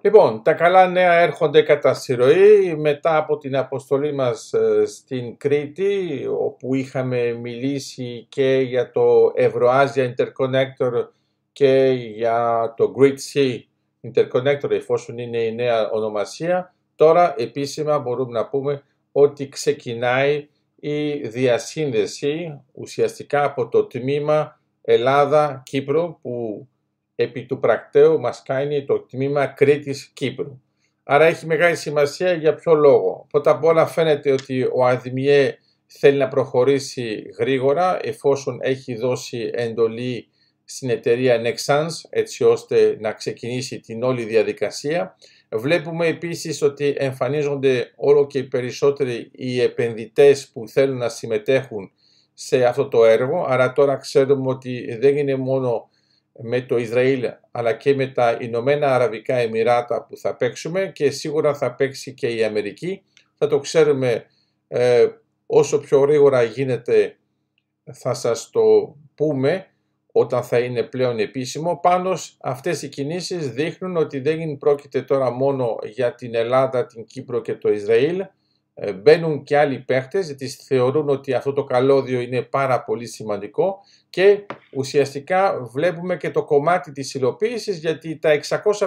Λοιπόν, τα καλά νέα έρχονται κατά συρροή μετά από την αποστολή μας ε, στην Κρήτη όπου είχαμε μιλήσει και για το Ευρωάζια Interconnector και για το Great Sea Interconnector εφόσον είναι η νέα ονομασία. Τώρα επίσημα μπορούμε να πούμε ότι ξεκινάει η διασύνδεση ουσιαστικά από το τμήμα Ελλάδα-Κύπρο που επί του πρακτέου μας κάνει το τμήμα Κρήτης Κύπρου. Άρα έχει μεγάλη σημασία για ποιο λόγο. Πρώτα απ' όλα φαίνεται ότι ο ΑΔΜΙΕ θέλει να προχωρήσει γρήγορα εφόσον έχει δώσει εντολή στην εταιρεία Nexans έτσι ώστε να ξεκινήσει την όλη διαδικασία. Βλέπουμε επίσης ότι εμφανίζονται όλο και περισσότεροι οι επενδυτές που θέλουν να συμμετέχουν σε αυτό το έργο. Άρα τώρα ξέρουμε ότι δεν είναι μόνο με το Ισραήλ αλλά και με τα Ηνωμένα Αραβικά Εμμυράτα που θα παίξουμε και σίγουρα θα παίξει και η Αμερική. Θα το ξέρουμε ε, όσο πιο γρήγορα γίνεται θα σας το πούμε όταν θα είναι πλέον επίσημο. Πάνω αυτές οι κινήσεις δείχνουν ότι δεν πρόκειται τώρα μόνο για την Ελλάδα, την Κύπρο και το Ισραήλ. Ε, μπαίνουν και άλλοι παίχτες γιατί θεωρούν ότι αυτό το καλώδιο είναι πάρα πολύ σημαντικό και ουσιαστικά βλέπουμε και το κομμάτι της υλοποίησης γιατί τα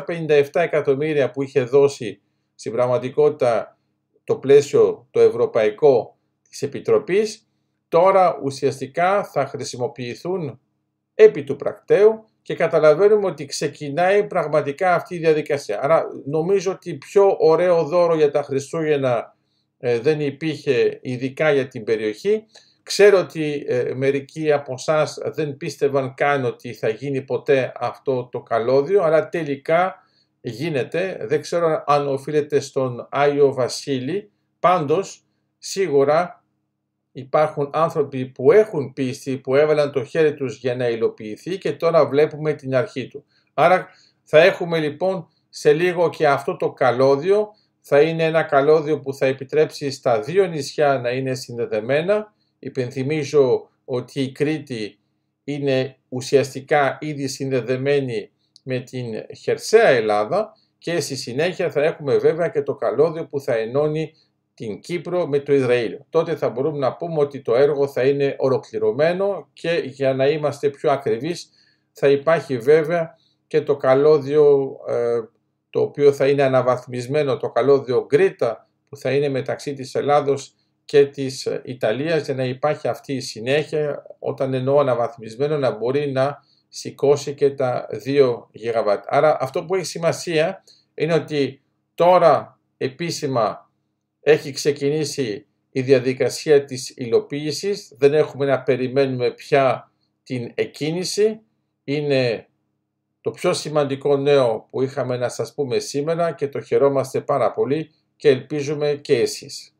657 εκατομμύρια που είχε δώσει στην πραγματικότητα το πλαίσιο το ευρωπαϊκό της Επιτροπής τώρα ουσιαστικά θα χρησιμοποιηθούν επί του πρακτέου και καταλαβαίνουμε ότι ξεκινάει πραγματικά αυτή η διαδικασία. Άρα νομίζω ότι πιο ωραίο δώρο για τα Χριστούγεννα ε, δεν υπήρχε ειδικά για την περιοχή. Ξέρω ότι ε, μερικοί από εσάς δεν πίστευαν καν ότι θα γίνει ποτέ αυτό το καλώδιο, αλλά τελικά γίνεται. Δεν ξέρω αν οφείλεται στον Άγιο Βασίλη, πάντως σίγουρα υπάρχουν άνθρωποι που έχουν πίστη, που έβαλαν το χέρι τους για να υλοποιηθεί και τώρα βλέπουμε την αρχή του. Άρα θα έχουμε λοιπόν σε λίγο και αυτό το καλώδιο, θα είναι ένα καλώδιο που θα επιτρέψει στα δύο νησιά να είναι συνδεδεμένα. Υπενθυμίζω ότι η Κρήτη είναι ουσιαστικά ήδη συνδεδεμένη με την χερσαία Ελλάδα και στη συνέχεια θα έχουμε βέβαια και το καλώδιο που θα ενώνει την Κύπρο με το Ισραήλ. Τότε θα μπορούμε να πούμε ότι το έργο θα είναι ολοκληρωμένο και για να είμαστε πιο ακριβείς θα υπάρχει βέβαια και το καλώδιο ε, το οποίο θα είναι αναβαθμισμένο, το καλώδιο Γκρίτα που θα είναι μεταξύ της Ελλάδος και της Ιταλίας για να υπάρχει αυτή η συνέχεια όταν εννοώ αναβαθμισμένο να μπορεί να σηκώσει και τα 2 GW. Άρα αυτό που έχει σημασία είναι ότι τώρα επίσημα έχει ξεκινήσει η διαδικασία της υλοποίησης, δεν έχουμε να περιμένουμε πια την εκκίνηση, είναι το πιο σημαντικό νέο που είχαμε να σας πούμε σήμερα και το χαιρόμαστε πάρα πολύ και ελπίζουμε και εσείς.